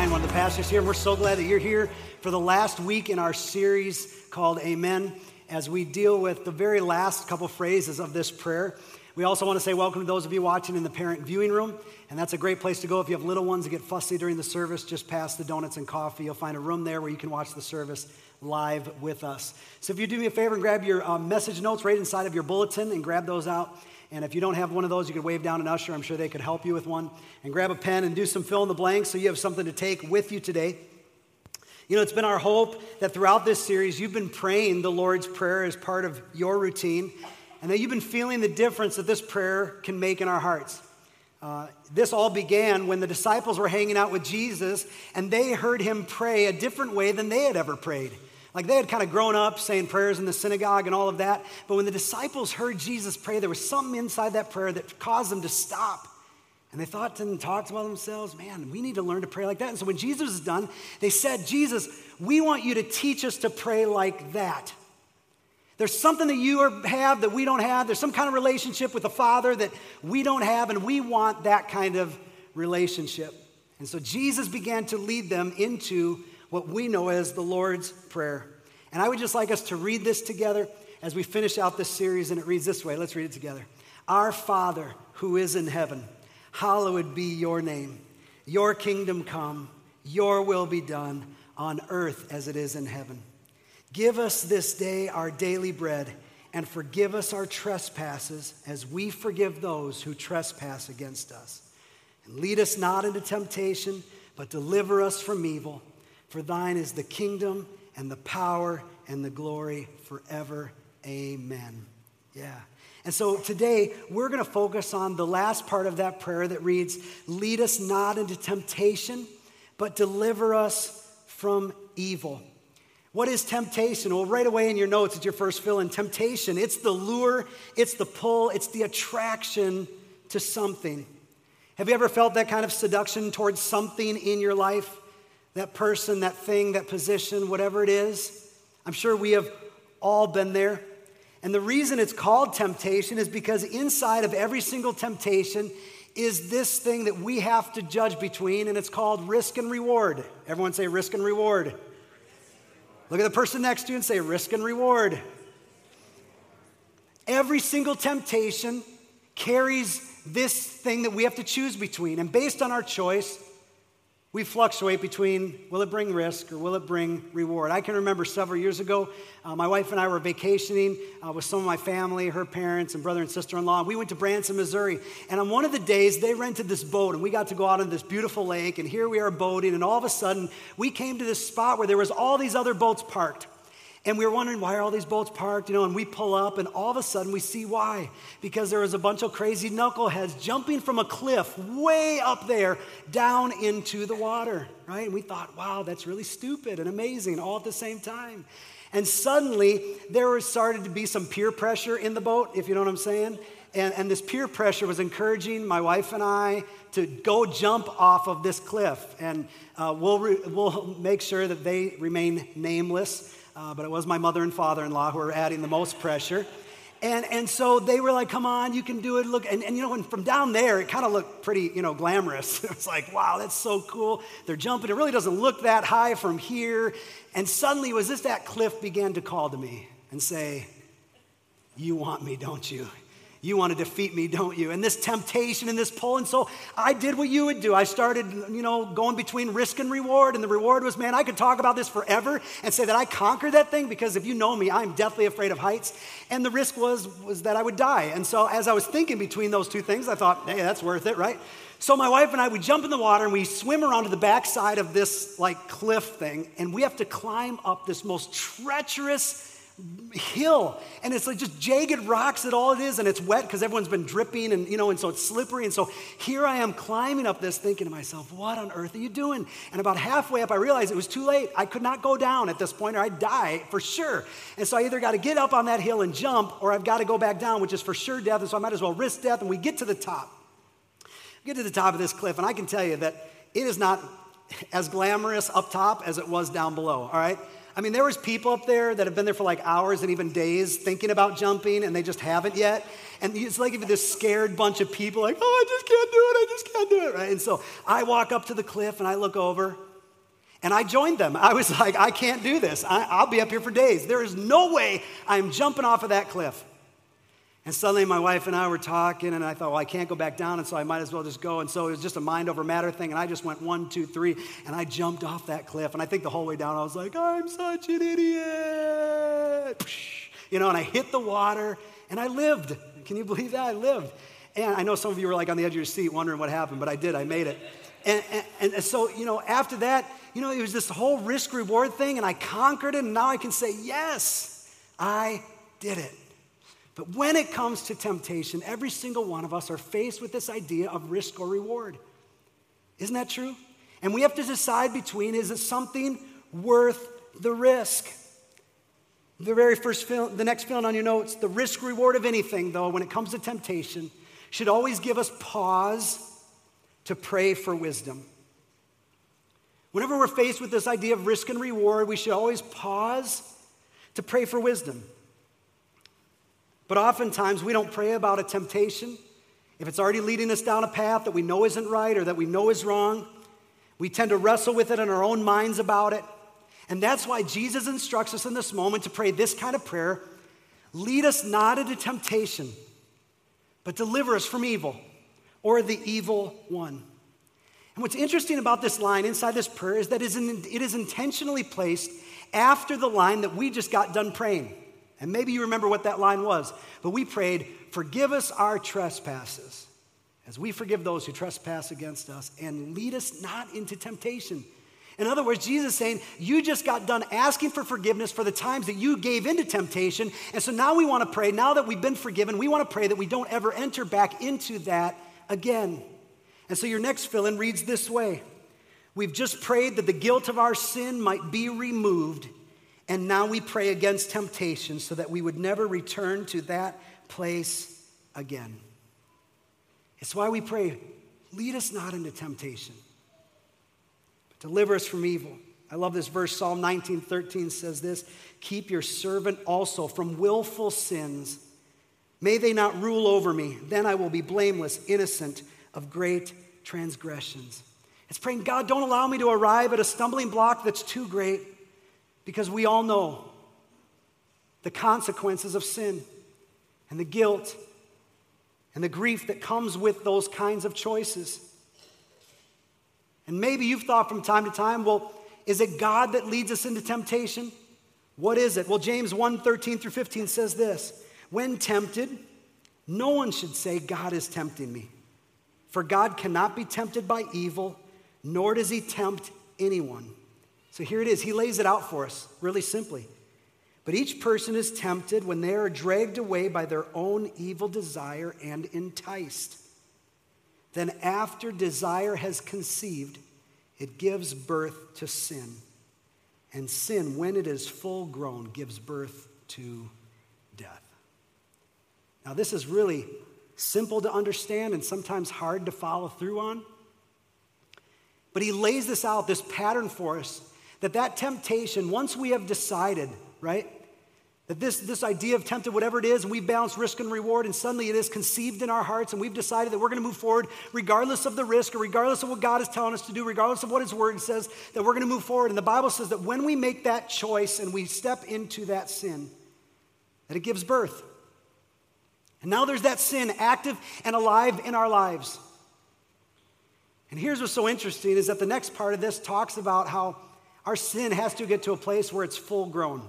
Ryan, one of the pastors here, and we're so glad that you're here for the last week in our series called Amen as we deal with the very last couple phrases of this prayer. We also want to say welcome to those of you watching in the parent viewing room, and that's a great place to go if you have little ones that get fussy during the service. Just past the donuts and coffee, you'll find a room there where you can watch the service live with us. So if you do me a favor and grab your uh, message notes right inside of your bulletin and grab those out. And if you don't have one of those, you could wave down an usher. I'm sure they could help you with one. And grab a pen and do some fill in the blanks so you have something to take with you today. You know, it's been our hope that throughout this series, you've been praying the Lord's Prayer as part of your routine, and that you've been feeling the difference that this prayer can make in our hearts. Uh, this all began when the disciples were hanging out with Jesus and they heard him pray a different way than they had ever prayed. Like they had kind of grown up saying prayers in the synagogue and all of that. But when the disciples heard Jesus pray, there was something inside that prayer that caused them to stop. And they thought and talked about themselves, man, we need to learn to pray like that. And so when Jesus was done, they said, Jesus, we want you to teach us to pray like that. There's something that you have that we don't have. There's some kind of relationship with the Father that we don't have, and we want that kind of relationship. And so Jesus began to lead them into what we know as the Lord's Prayer. And I would just like us to read this together as we finish out this series, and it reads this way. Let's read it together. Our Father who is in heaven, hallowed be your name. Your kingdom come, your will be done on earth as it is in heaven. Give us this day our daily bread, and forgive us our trespasses as we forgive those who trespass against us. And lead us not into temptation, but deliver us from evil. For thine is the kingdom and the power and the glory forever. Amen. Yeah. And so today we're going to focus on the last part of that prayer that reads, Lead us not into temptation, but deliver us from evil. What is temptation? Well, right away in your notes, it's your first fill in. Temptation, it's the lure, it's the pull, it's the attraction to something. Have you ever felt that kind of seduction towards something in your life? That person, that thing, that position, whatever it is. I'm sure we have all been there. And the reason it's called temptation is because inside of every single temptation is this thing that we have to judge between, and it's called risk and reward. Everyone say risk and reward. Look at the person next to you and say risk and reward. Every single temptation carries this thing that we have to choose between. And based on our choice, we fluctuate between will it bring risk or will it bring reward. I can remember several years ago, uh, my wife and I were vacationing uh, with some of my family, her parents, and brother and sister in law. We went to Branson, Missouri. And on one of the days, they rented this boat, and we got to go out on this beautiful lake. And here we are boating, and all of a sudden, we came to this spot where there was all these other boats parked. And we were wondering why are all these boats parked, you know, and we pull up and all of a sudden we see why. Because there was a bunch of crazy knuckleheads jumping from a cliff way up there down into the water, right? And we thought, wow, that's really stupid and amazing all at the same time. And suddenly there was started to be some peer pressure in the boat, if you know what I'm saying. And, and this peer pressure was encouraging my wife and I to go jump off of this cliff. And uh, we'll, re- we'll make sure that they remain nameless uh, but it was my mother and father in law who were adding the most pressure. And, and so they were like, come on, you can do it. Look, and, and you know, when from down there, it kind of looked pretty, you know, glamorous. it was like, wow, that's so cool. They're jumping. It really doesn't look that high from here. And suddenly, was this that cliff began to call to me and say, You want me, don't you? You want to defeat me, don't you? And this temptation and this pull. And so I did what you would do. I started, you know, going between risk and reward. And the reward was, man, I could talk about this forever and say that I conquered that thing because if you know me, I'm deathly afraid of heights. And the risk was, was that I would die. And so as I was thinking between those two things, I thought, hey, that's worth it, right? So my wife and I, we jump in the water and we swim around to the backside of this like cliff thing. And we have to climb up this most treacherous, hill. And it's like just jagged rocks that all it is and it's wet because everyone's been dripping and you know and so it's slippery. And so here i am climbing up this thinking to myself what on earth are you doing? And about halfway up i realized it was too late. I could not go down at this point or i'd die for sure. And so i either got to get up on that hill and jump or i've got to go back down which is for sure death. And so i might as well risk death and we get to the top. We get to the top of this cliff and i can tell you that it is not as glamorous up top as it was down below all right I mean, there was people up there that have been there for like hours and even days thinking about jumping and they just haven't yet. And it's like if this scared bunch of people like, oh, I just can't do it, I just can't do it, right? And so I walk up to the cliff and I look over And I joined them. I was like, I can't do this. I, will be up here for days. There is no way I'm jumping off of that cliff. And suddenly my wife and I were talking, and I thought, well, I can't go back down, and so I might as well just go. And so it was just a mind over matter thing, and I just went one, two, three, and I jumped off that cliff. And I think the whole way down, I was like, I'm such an idiot. You know, and I hit the water, and I lived. Can you believe that? I lived. And I know some of you were like on the edge of your seat wondering what happened, but I did. I made it. And, and, and so, you know, after that, you know, it was this whole risk reward thing, and I conquered it, and now I can say, yes, I did it. But when it comes to temptation, every single one of us are faced with this idea of risk or reward. Isn't that true? And we have to decide between is it something worth the risk? The very first film, the next film on your notes, the risk reward of anything, though, when it comes to temptation, should always give us pause to pray for wisdom. Whenever we're faced with this idea of risk and reward, we should always pause to pray for wisdom. But oftentimes we don't pray about a temptation. If it's already leading us down a path that we know isn't right or that we know is wrong, we tend to wrestle with it in our own minds about it. And that's why Jesus instructs us in this moment to pray this kind of prayer lead us not into temptation, but deliver us from evil or the evil one. And what's interesting about this line inside this prayer is that it is intentionally placed after the line that we just got done praying. And maybe you remember what that line was, but we prayed, Forgive us our trespasses as we forgive those who trespass against us, and lead us not into temptation. In other words, Jesus saying, You just got done asking for forgiveness for the times that you gave into temptation. And so now we want to pray, now that we've been forgiven, we want to pray that we don't ever enter back into that again. And so your next fill in reads this way We've just prayed that the guilt of our sin might be removed and now we pray against temptation so that we would never return to that place again. It's why we pray, lead us not into temptation, but deliver us from evil. I love this verse. Psalm 19 13 says this Keep your servant also from willful sins. May they not rule over me. Then I will be blameless, innocent of great transgressions. It's praying, God, don't allow me to arrive at a stumbling block that's too great. Because we all know the consequences of sin and the guilt and the grief that comes with those kinds of choices. And maybe you've thought from time to time, well, is it God that leads us into temptation? What is it? Well, James 1 13 through 15 says this When tempted, no one should say, God is tempting me. For God cannot be tempted by evil, nor does he tempt anyone. So here it is. He lays it out for us really simply. But each person is tempted when they are dragged away by their own evil desire and enticed. Then, after desire has conceived, it gives birth to sin. And sin, when it is full grown, gives birth to death. Now, this is really simple to understand and sometimes hard to follow through on. But he lays this out, this pattern for us that that temptation, once we have decided, right, that this, this idea of tempted, whatever it is, and we balance risk and reward, and suddenly it is conceived in our hearts, and we've decided that we're going to move forward regardless of the risk or regardless of what God is telling us to do, regardless of what His Word says, that we're going to move forward. And the Bible says that when we make that choice and we step into that sin, that it gives birth. And now there's that sin active and alive in our lives. And here's what's so interesting is that the next part of this talks about how our sin has to get to a place where it's full grown.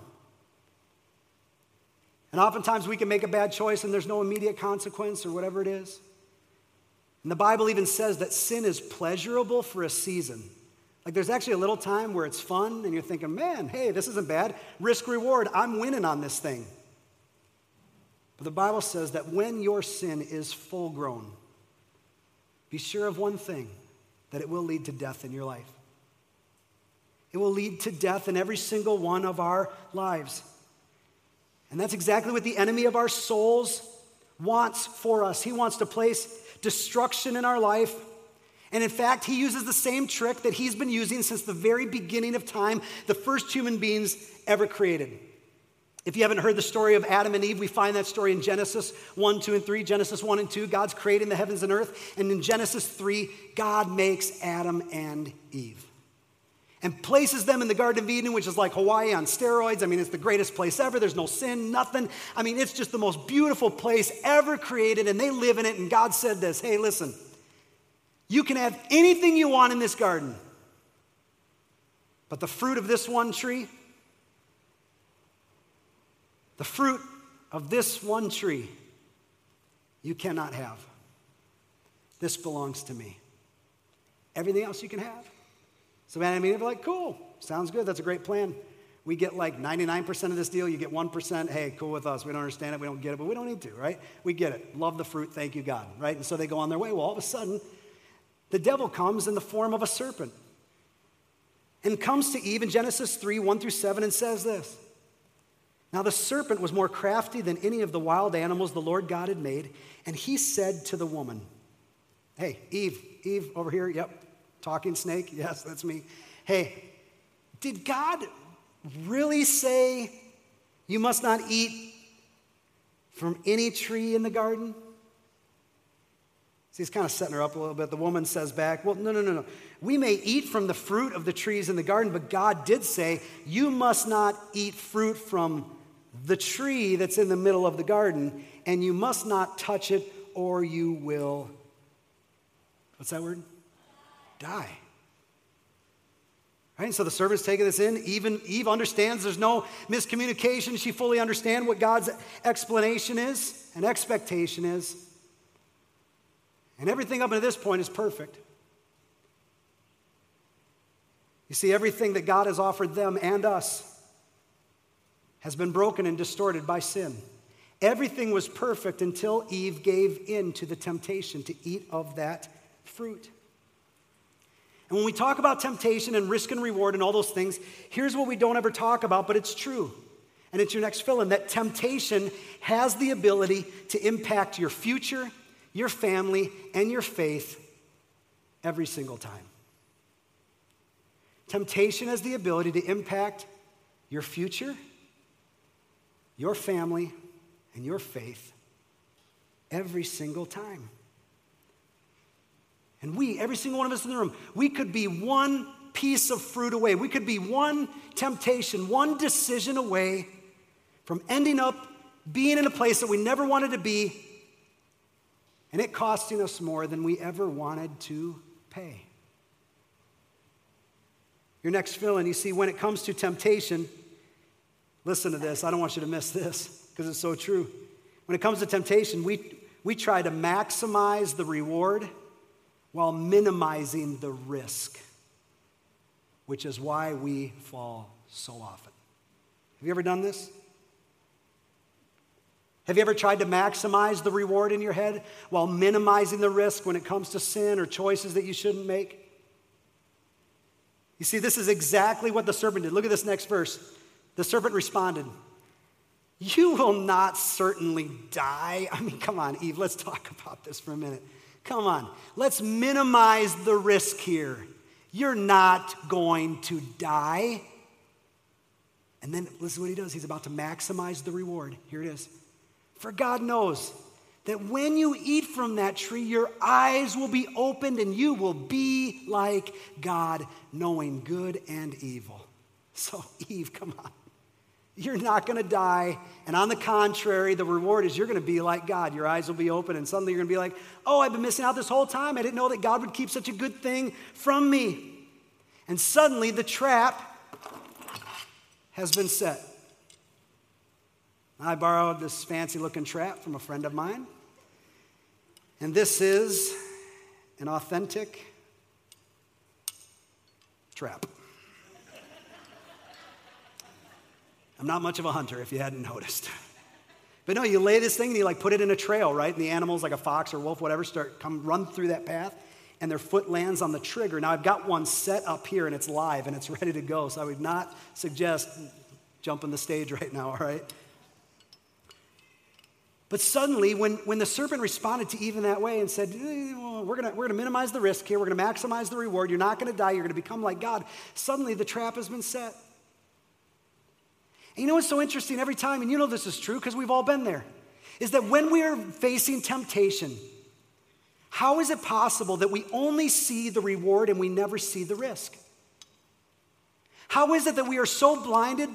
And oftentimes we can make a bad choice and there's no immediate consequence or whatever it is. And the Bible even says that sin is pleasurable for a season. Like there's actually a little time where it's fun and you're thinking, man, hey, this isn't bad. Risk reward, I'm winning on this thing. But the Bible says that when your sin is full grown, be sure of one thing that it will lead to death in your life. It will lead to death in every single one of our lives. And that's exactly what the enemy of our souls wants for us. He wants to place destruction in our life. And in fact, he uses the same trick that he's been using since the very beginning of time, the first human beings ever created. If you haven't heard the story of Adam and Eve, we find that story in Genesis 1, 2, and 3. Genesis 1 and 2, God's creating the heavens and earth. And in Genesis 3, God makes Adam and Eve. And places them in the Garden of Eden, which is like Hawaii on steroids. I mean, it's the greatest place ever. There's no sin, nothing. I mean, it's just the most beautiful place ever created, and they live in it. And God said this Hey, listen, you can have anything you want in this garden, but the fruit of this one tree, the fruit of this one tree, you cannot have. This belongs to me. Everything else you can have. So man, I mean, they're like, cool, sounds good, that's a great plan. We get like 99% of this deal, you get 1%. Hey, cool with us. We don't understand it, we don't get it, but we don't need to, right? We get it. Love the fruit, thank you, God, right? And so they go on their way. Well, all of a sudden, the devil comes in the form of a serpent and comes to Eve in Genesis 3 1 through 7 and says this. Now, the serpent was more crafty than any of the wild animals the Lord God had made, and he said to the woman, Hey, Eve, Eve, over here, yep, Talking snake? Yes, that's me. Hey, did God really say you must not eat from any tree in the garden? See, he's kind of setting her up a little bit. The woman says back, Well, no, no, no, no. We may eat from the fruit of the trees in the garden, but God did say, You must not eat fruit from the tree that's in the middle of the garden, and you must not touch it, or you will. What's that word? Die. Right? And So the servant's taking this in. Even Eve understands there's no miscommunication. She fully understands what God's explanation is and expectation is. And everything up to this point is perfect. You see, everything that God has offered them and us has been broken and distorted by sin. Everything was perfect until Eve gave in to the temptation to eat of that fruit. And when we talk about temptation and risk and reward and all those things, here's what we don't ever talk about, but it's true. And it's your next fill in that temptation has the ability to impact your future, your family, and your faith every single time. Temptation has the ability to impact your future, your family, and your faith every single time. And we, every single one of us in the room, we could be one piece of fruit away. We could be one temptation, one decision away from ending up being in a place that we never wanted to be and it costing us more than we ever wanted to pay. Your next fill in, you see, when it comes to temptation, listen to this. I don't want you to miss this because it's so true. When it comes to temptation, we, we try to maximize the reward while minimizing the risk, which is why we fall so often. Have you ever done this? Have you ever tried to maximize the reward in your head while minimizing the risk when it comes to sin or choices that you shouldn't make? You see, this is exactly what the serpent did. Look at this next verse. The serpent responded, You will not certainly die. I mean, come on, Eve, let's talk about this for a minute. Come on, let's minimize the risk here. You're not going to die. And then listen to what he does. He's about to maximize the reward. Here it is. For God knows that when you eat from that tree, your eyes will be opened and you will be like God, knowing good and evil. So, Eve, come on. You're not going to die. And on the contrary, the reward is you're going to be like God. Your eyes will be open, and suddenly you're going to be like, oh, I've been missing out this whole time. I didn't know that God would keep such a good thing from me. And suddenly the trap has been set. I borrowed this fancy looking trap from a friend of mine. And this is an authentic trap. I'm not much of a hunter, if you hadn't noticed. But no, you lay this thing and you like put it in a trail, right? And the animals, like a fox or wolf, whatever, start come run through that path, and their foot lands on the trigger. Now I've got one set up here and it's live and it's ready to go. So I would not suggest jumping the stage right now, all right? But suddenly, when, when the serpent responded to Eve in that way and said, eh, we're gonna we're gonna minimize the risk here, we're going to maximize the reward, you're not going to die, you're going to become like God, suddenly the trap has been set. And you know what's so interesting every time, and you know this is true because we've all been there, is that when we are facing temptation, how is it possible that we only see the reward and we never see the risk? How is it that we are so blinded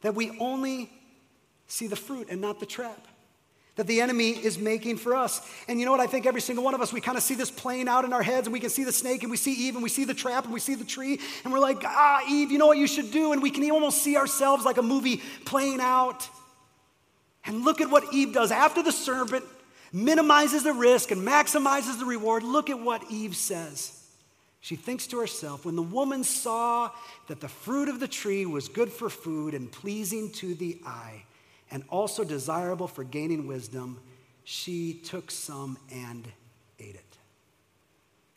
that we only see the fruit and not the trap? That the enemy is making for us. And you know what? I think every single one of us, we kind of see this playing out in our heads, and we can see the snake, and we see Eve, and we see the trap, and we see the tree, and we're like, ah, Eve, you know what you should do? And we can almost see ourselves like a movie playing out. And look at what Eve does. After the serpent minimizes the risk and maximizes the reward, look at what Eve says. She thinks to herself, when the woman saw that the fruit of the tree was good for food and pleasing to the eye, and also desirable for gaining wisdom, she took some and ate it.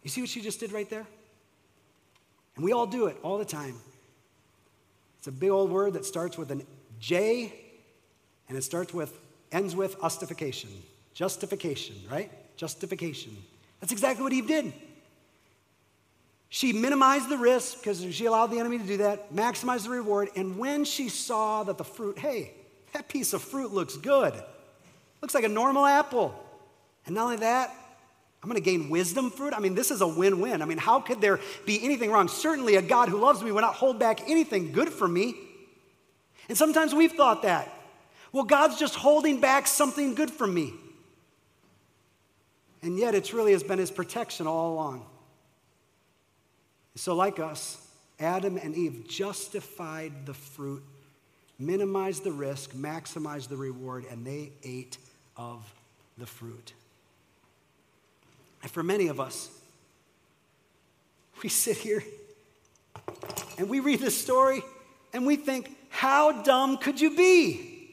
You see what she just did right there? And we all do it all the time. It's a big old word that starts with an J and it starts with, ends with justification. Justification, right? Justification. That's exactly what Eve did. She minimized the risk because she allowed the enemy to do that, maximized the reward, and when she saw that the fruit, hey, that piece of fruit looks good. Looks like a normal apple. And not only that, I'm going to gain wisdom fruit. I mean, this is a win win. I mean, how could there be anything wrong? Certainly, a God who loves me would not hold back anything good for me. And sometimes we've thought that. Well, God's just holding back something good from me. And yet, it really has been His protection all along. So, like us, Adam and Eve justified the fruit minimize the risk, maximize the reward, and they ate of the fruit. And for many of us, we sit here and we read this story and we think, how dumb could you be?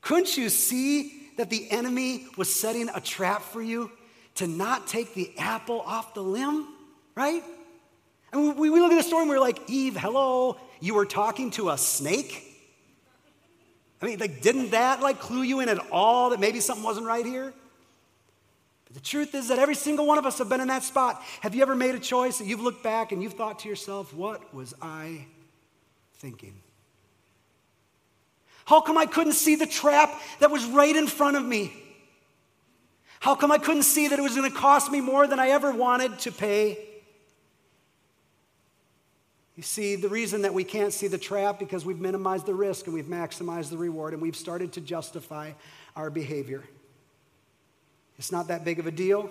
Couldn't you see that the enemy was setting a trap for you to not take the apple off the limb, right? And we, look story and we're like, Eve, hello, you were talking to a snake? I mean, like, didn't that like clue you in at all that maybe something wasn't right here? But the truth is that every single one of us have been in that spot. Have you ever made a choice that you've looked back and you've thought to yourself, what was I thinking? How come I couldn't see the trap that was right in front of me? How come I couldn't see that it was going to cost me more than I ever wanted to pay? You see, the reason that we can't see the trap because we've minimized the risk and we've maximized the reward and we've started to justify our behavior. It's not that big of a deal.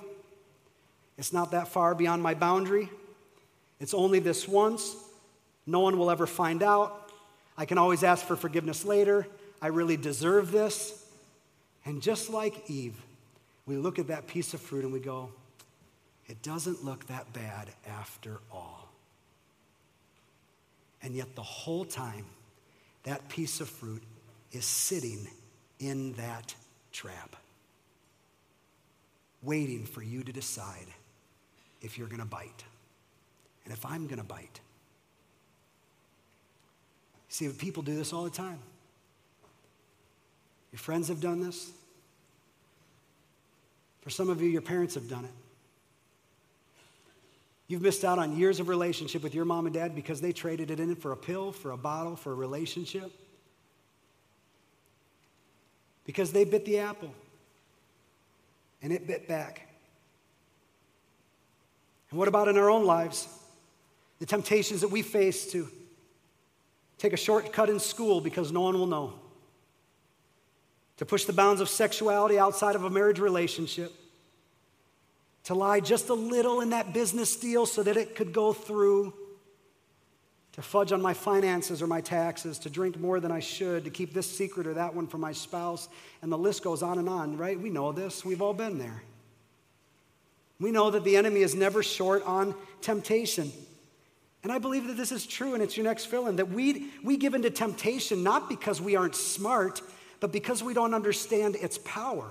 It's not that far beyond my boundary. It's only this once. No one will ever find out. I can always ask for forgiveness later. I really deserve this. And just like Eve, we look at that piece of fruit and we go, it doesn't look that bad after all. And yet, the whole time, that piece of fruit is sitting in that trap, waiting for you to decide if you're going to bite and if I'm going to bite. See, people do this all the time. Your friends have done this. For some of you, your parents have done it. You've missed out on years of relationship with your mom and dad because they traded it in for a pill, for a bottle, for a relationship. Because they bit the apple and it bit back. And what about in our own lives? The temptations that we face to take a shortcut in school because no one will know, to push the bounds of sexuality outside of a marriage relationship to lie just a little in that business deal so that it could go through, to fudge on my finances or my taxes, to drink more than I should, to keep this secret or that one from my spouse, and the list goes on and on, right? We know this, we've all been there. We know that the enemy is never short on temptation. And I believe that this is true, and it's your next fill in that we, we give into temptation not because we aren't smart, but because we don't understand its power.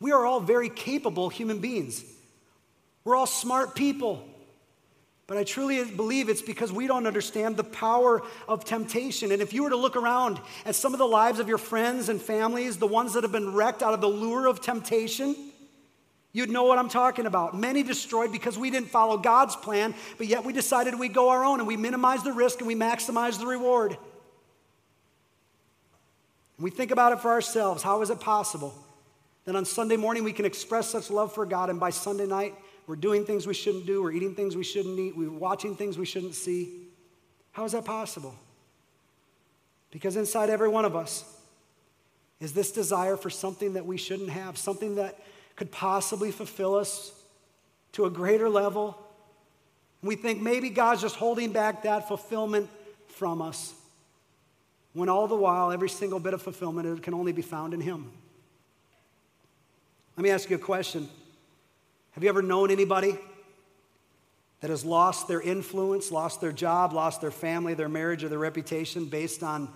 We are all very capable human beings. We're all smart people. But I truly believe it's because we don't understand the power of temptation. And if you were to look around at some of the lives of your friends and families, the ones that have been wrecked out of the lure of temptation, you'd know what I'm talking about. Many destroyed because we didn't follow God's plan, but yet we decided we'd go our own and we minimize the risk and we maximize the reward. We think about it for ourselves. How is it possible? That on Sunday morning we can express such love for God, and by Sunday night we're doing things we shouldn't do, we're eating things we shouldn't eat, we're watching things we shouldn't see. How is that possible? Because inside every one of us is this desire for something that we shouldn't have, something that could possibly fulfill us to a greater level. We think maybe God's just holding back that fulfillment from us, when all the while, every single bit of fulfillment can only be found in Him. Let me ask you a question Have you ever known anybody that has lost their influence, lost their job, lost their family, their marriage, or their reputation based on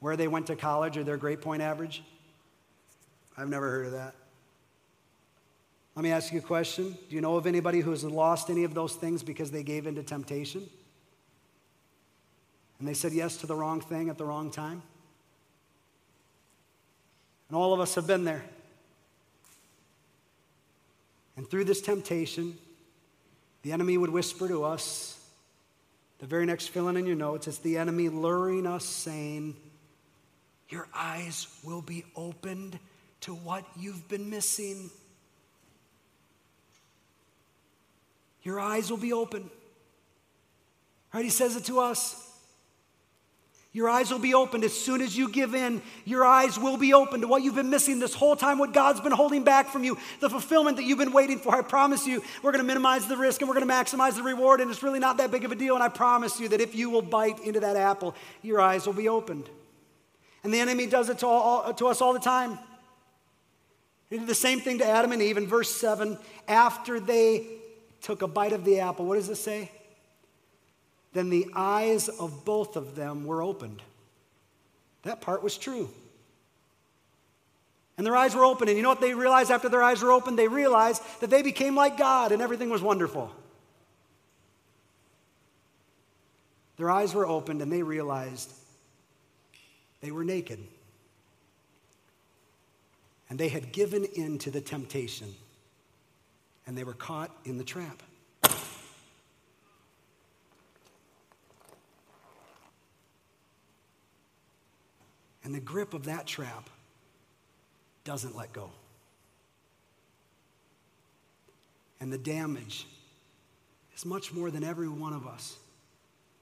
where they went to college or their grade point average? I've never heard of that. Let me ask you a question. Do you know of anybody who has lost any of those things because they gave into temptation? And they said yes to the wrong thing at the wrong time? And all of us have been there. And through this temptation, the enemy would whisper to us, the very next filling in your notes, it's the enemy luring us, saying, Your eyes will be opened to what you've been missing. Your eyes will be open. Right? He says it to us. Your eyes will be opened as soon as you give in. Your eyes will be opened to what you've been missing this whole time, what God's been holding back from you, the fulfillment that you've been waiting for. I promise you, we're going to minimize the risk and we're going to maximize the reward, and it's really not that big of a deal. And I promise you that if you will bite into that apple, your eyes will be opened. And the enemy does it to, all, to us all the time. He did the same thing to Adam and Eve in verse 7. After they took a bite of the apple, what does it say? Then the eyes of both of them were opened. That part was true. And their eyes were open. And you know what they realized after their eyes were open? They realized that they became like God and everything was wonderful. Their eyes were opened and they realized they were naked and they had given in to the temptation, and they were caught in the trap. And the grip of that trap doesn't let go. And the damage is much more than every one of us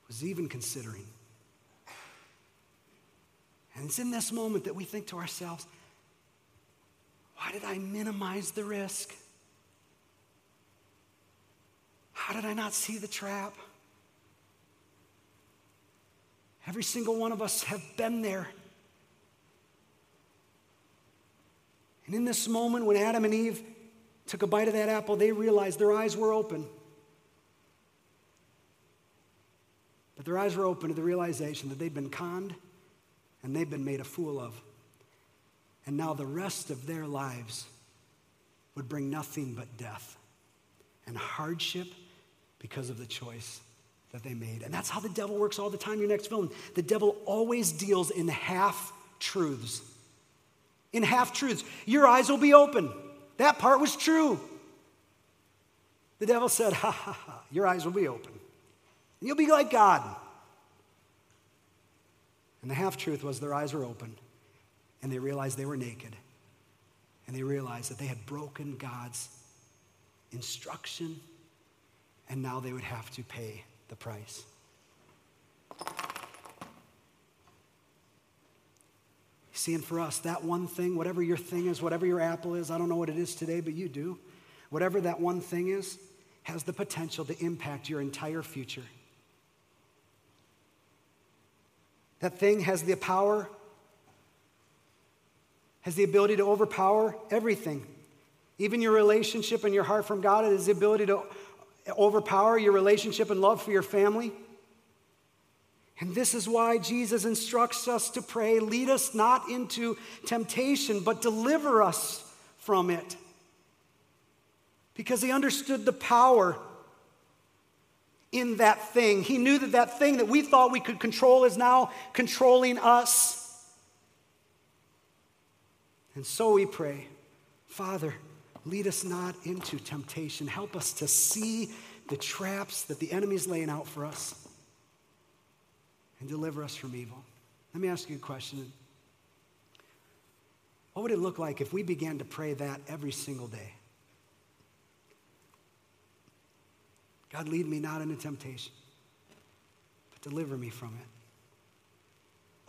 was even considering. And it's in this moment that we think to ourselves, why did I minimize the risk? How did I not see the trap? Every single one of us have been there. And in this moment, when Adam and Eve took a bite of that apple, they realized their eyes were open. But their eyes were open to the realization that they'd been conned and they'd been made a fool of. And now the rest of their lives would bring nothing but death and hardship because of the choice that they made. And that's how the devil works all the time. Your next film, the devil always deals in half truths. In half truths. Your eyes will be open. That part was true. The devil said, Ha ha ha, your eyes will be open. And you'll be like God. And the half truth was their eyes were open and they realized they were naked. And they realized that they had broken God's instruction, and now they would have to pay the price. See, and for us, that one thing, whatever your thing is, whatever your apple is, I don't know what it is today, but you do. Whatever that one thing is, has the potential to impact your entire future. That thing has the power has the ability to overpower everything. Even your relationship and your heart from God, it has the ability to overpower your relationship and love for your family. And this is why Jesus instructs us to pray lead us not into temptation, but deliver us from it. Because he understood the power in that thing. He knew that that thing that we thought we could control is now controlling us. And so we pray, Father, lead us not into temptation. Help us to see the traps that the enemy is laying out for us and deliver us from evil. Let me ask you a question. What would it look like if we began to pray that every single day? God, lead me not into temptation, but deliver me from it.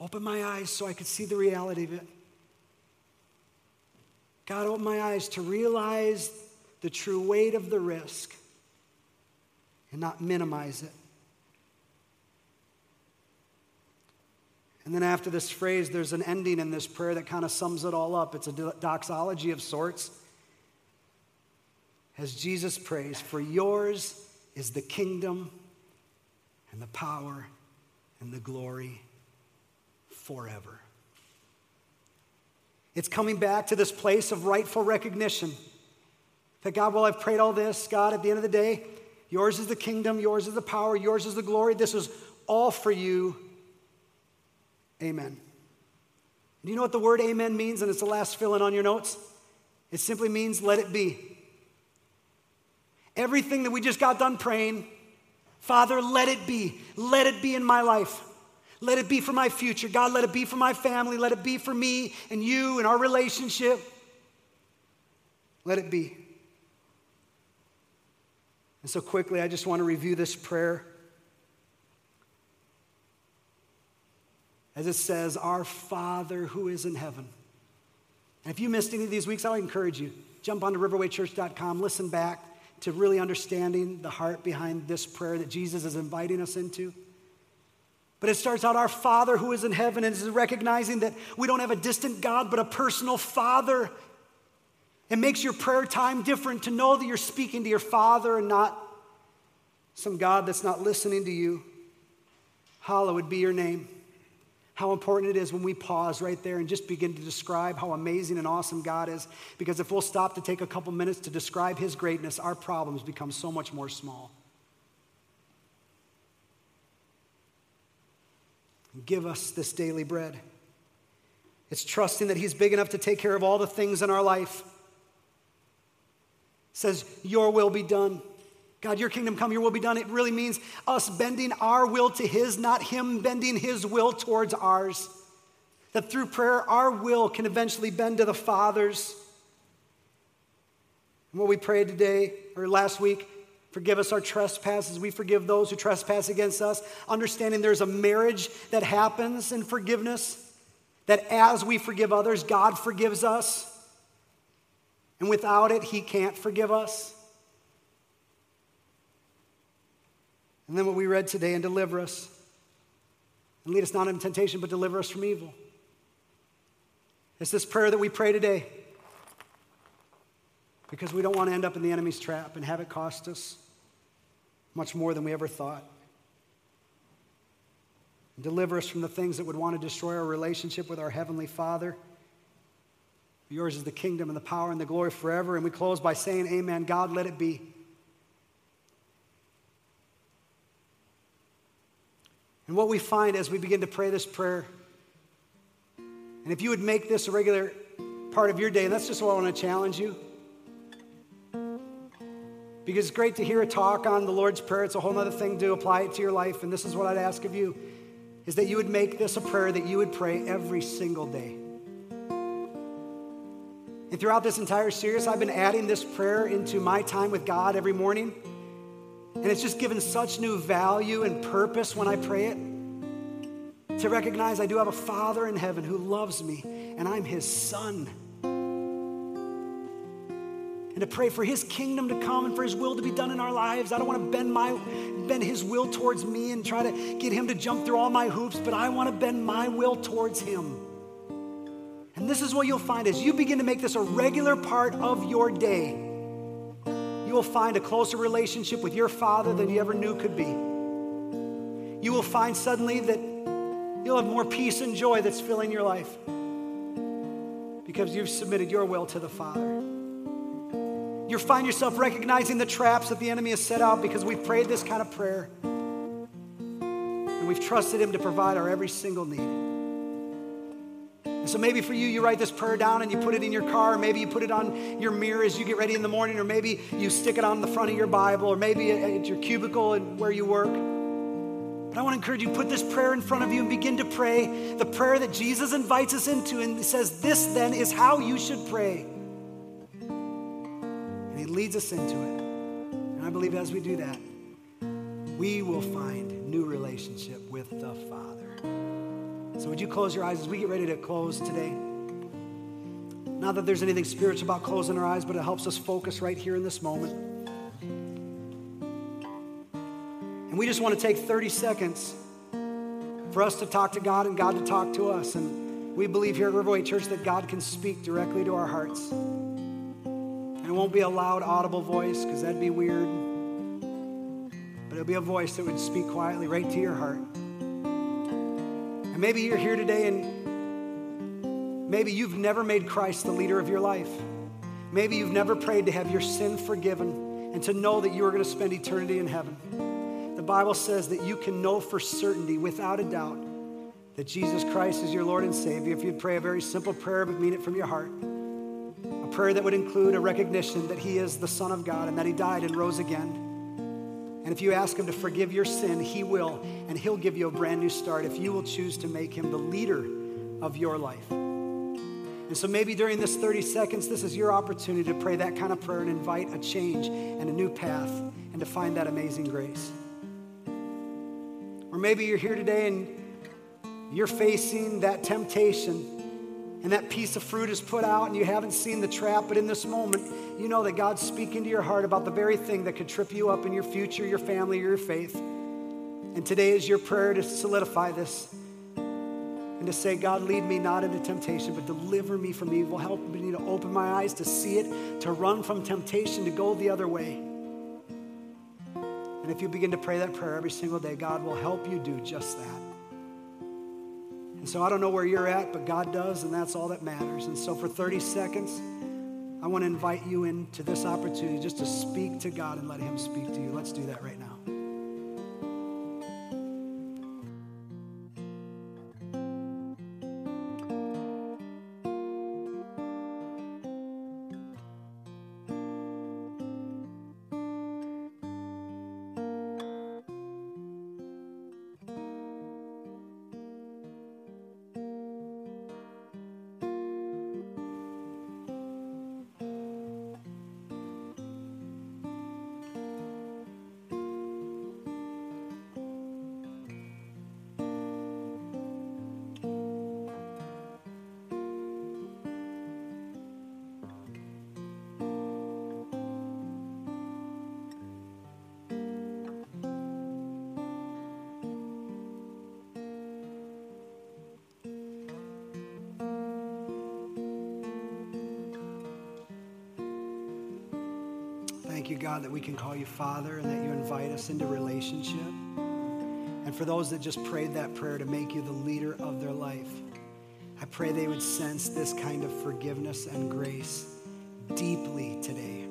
Open my eyes so I could see the reality of it. God, open my eyes to realize the true weight of the risk and not minimize it. And then after this phrase, there's an ending in this prayer that kind of sums it all up. It's a doxology of sorts. As Jesus prays, For yours is the kingdom and the power and the glory forever. It's coming back to this place of rightful recognition that God, well, I've prayed all this. God, at the end of the day, yours is the kingdom, yours is the power, yours is the glory. This is all for you. Amen. Do you know what the word amen means? And it's the last fill in on your notes. It simply means let it be. Everything that we just got done praying, Father, let it be. Let it be in my life. Let it be for my future. God, let it be for my family. Let it be for me and you and our relationship. Let it be. And so, quickly, I just want to review this prayer. As it says, Our Father who is in heaven. And if you missed any of these weeks, I would encourage you jump onto riverwaychurch.com, listen back to really understanding the heart behind this prayer that Jesus is inviting us into. But it starts out, Our Father who is in heaven, and is recognizing that we don't have a distant God, but a personal Father. It makes your prayer time different to know that you're speaking to your Father and not some God that's not listening to you. Hallowed be your name. How important it is when we pause right there and just begin to describe how amazing and awesome God is. Because if we'll stop to take a couple minutes to describe His greatness, our problems become so much more small. Give us this daily bread. It's trusting that He's big enough to take care of all the things in our life. It says, Your will be done. God, your kingdom come, your will be done. It really means us bending our will to His, not Him bending His will towards ours. That through prayer, our will can eventually bend to the Father's. And what we prayed today or last week Forgive us our trespasses. We forgive those who trespass against us. Understanding there's a marriage that happens in forgiveness, that as we forgive others, God forgives us. And without it, He can't forgive us. And then what we read today, and deliver us. And lead us not into temptation, but deliver us from evil. It's this prayer that we pray today because we don't want to end up in the enemy's trap and have it cost us much more than we ever thought. And deliver us from the things that would want to destroy our relationship with our Heavenly Father. Yours is the kingdom and the power and the glory forever. And we close by saying, Amen. God, let it be. And what we find as we begin to pray this prayer, and if you would make this a regular part of your day, and that's just what I want to challenge you. Because it's great to hear a talk on the Lord's Prayer. It's a whole other thing to apply it to your life. And this is what I'd ask of you is that you would make this a prayer that you would pray every single day. And throughout this entire series, I've been adding this prayer into my time with God every morning. And it's just given such new value and purpose when I pray it. To recognize I do have a Father in heaven who loves me, and I'm his son and to pray for his kingdom to come and for his will to be done in our lives. I don't want to bend my bend his will towards me and try to get him to jump through all my hoops, but I want to bend my will towards him. And this is what you'll find as you begin to make this a regular part of your day. You will find a closer relationship with your Father than you ever knew could be. You will find suddenly that you'll have more peace and joy that's filling your life because you've submitted your will to the Father You'll find yourself recognizing the traps that the enemy has set out because we've prayed this kind of prayer and we've trusted him to provide our every single need. And so maybe for you, you write this prayer down and you put it in your car, or maybe you put it on your mirror as you get ready in the morning, or maybe you stick it on the front of your Bible, or maybe at your cubicle and where you work. But I want to encourage you, put this prayer in front of you and begin to pray the prayer that Jesus invites us into and says, This then is how you should pray And he leads us into it. And I believe as we do that, we will find new relationship with the Father. So, would you close your eyes as we get ready to close today? Not that there's anything spiritual about closing our eyes, but it helps us focus right here in this moment. And we just want to take 30 seconds for us to talk to God and God to talk to us. And we believe here at Riverway Church that God can speak directly to our hearts. And it won't be a loud, audible voice because that'd be weird. But it'll be a voice that would speak quietly right to your heart. Maybe you're here today and Maybe you've never made Christ the leader of your life. Maybe you've never prayed to have your sin forgiven and to know that you are going to spend eternity in heaven. The Bible says that you can know for certainty, without a doubt, that Jesus Christ is your Lord and Savior. If you'd pray a very simple prayer but mean it from your heart, a prayer that would include a recognition that He is the Son of God and that He died and rose again. And if you ask Him to forgive your sin, He will, and He'll give you a brand new start if you will choose to make Him the leader of your life. And so maybe during this 30 seconds, this is your opportunity to pray that kind of prayer and invite a change and a new path and to find that amazing grace. Or maybe you're here today and you're facing that temptation and that piece of fruit is put out and you haven't seen the trap, but in this moment, you know that God's speaking to your heart about the very thing that could trip you up in your future, your family, your faith. And today is your prayer to solidify this and to say, God, lead me not into temptation, but deliver me from evil. Help me to open my eyes to see it, to run from temptation, to go the other way. And if you begin to pray that prayer every single day, God will help you do just that. And so I don't know where you're at, but God does, and that's all that matters. And so for 30 seconds, I want to invite you into this opportunity just to speak to God and let Him speak to you. Let's do that right now. Thank you, God, that we can call you Father and that you invite us into relationship. And for those that just prayed that prayer to make you the leader of their life, I pray they would sense this kind of forgiveness and grace deeply today.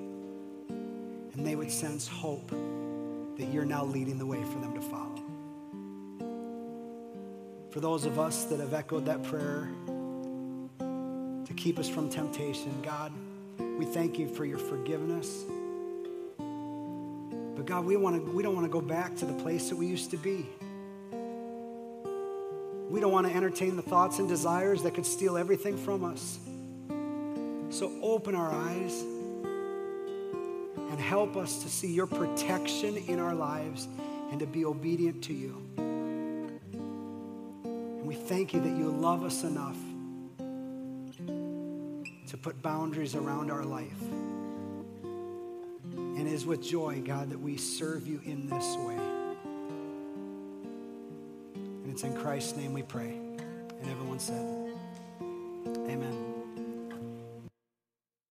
And they would sense hope that you're now leading the way for them to follow. For those of us that have echoed that prayer to keep us from temptation, God, we thank you for your forgiveness. But God, we, want to, we don't want to go back to the place that we used to be. We don't want to entertain the thoughts and desires that could steal everything from us. So open our eyes and help us to see your protection in our lives and to be obedient to you. And we thank you that you love us enough to put boundaries around our life. Is with joy, God, that we serve you in this way. And it's in Christ's name we pray. And everyone said.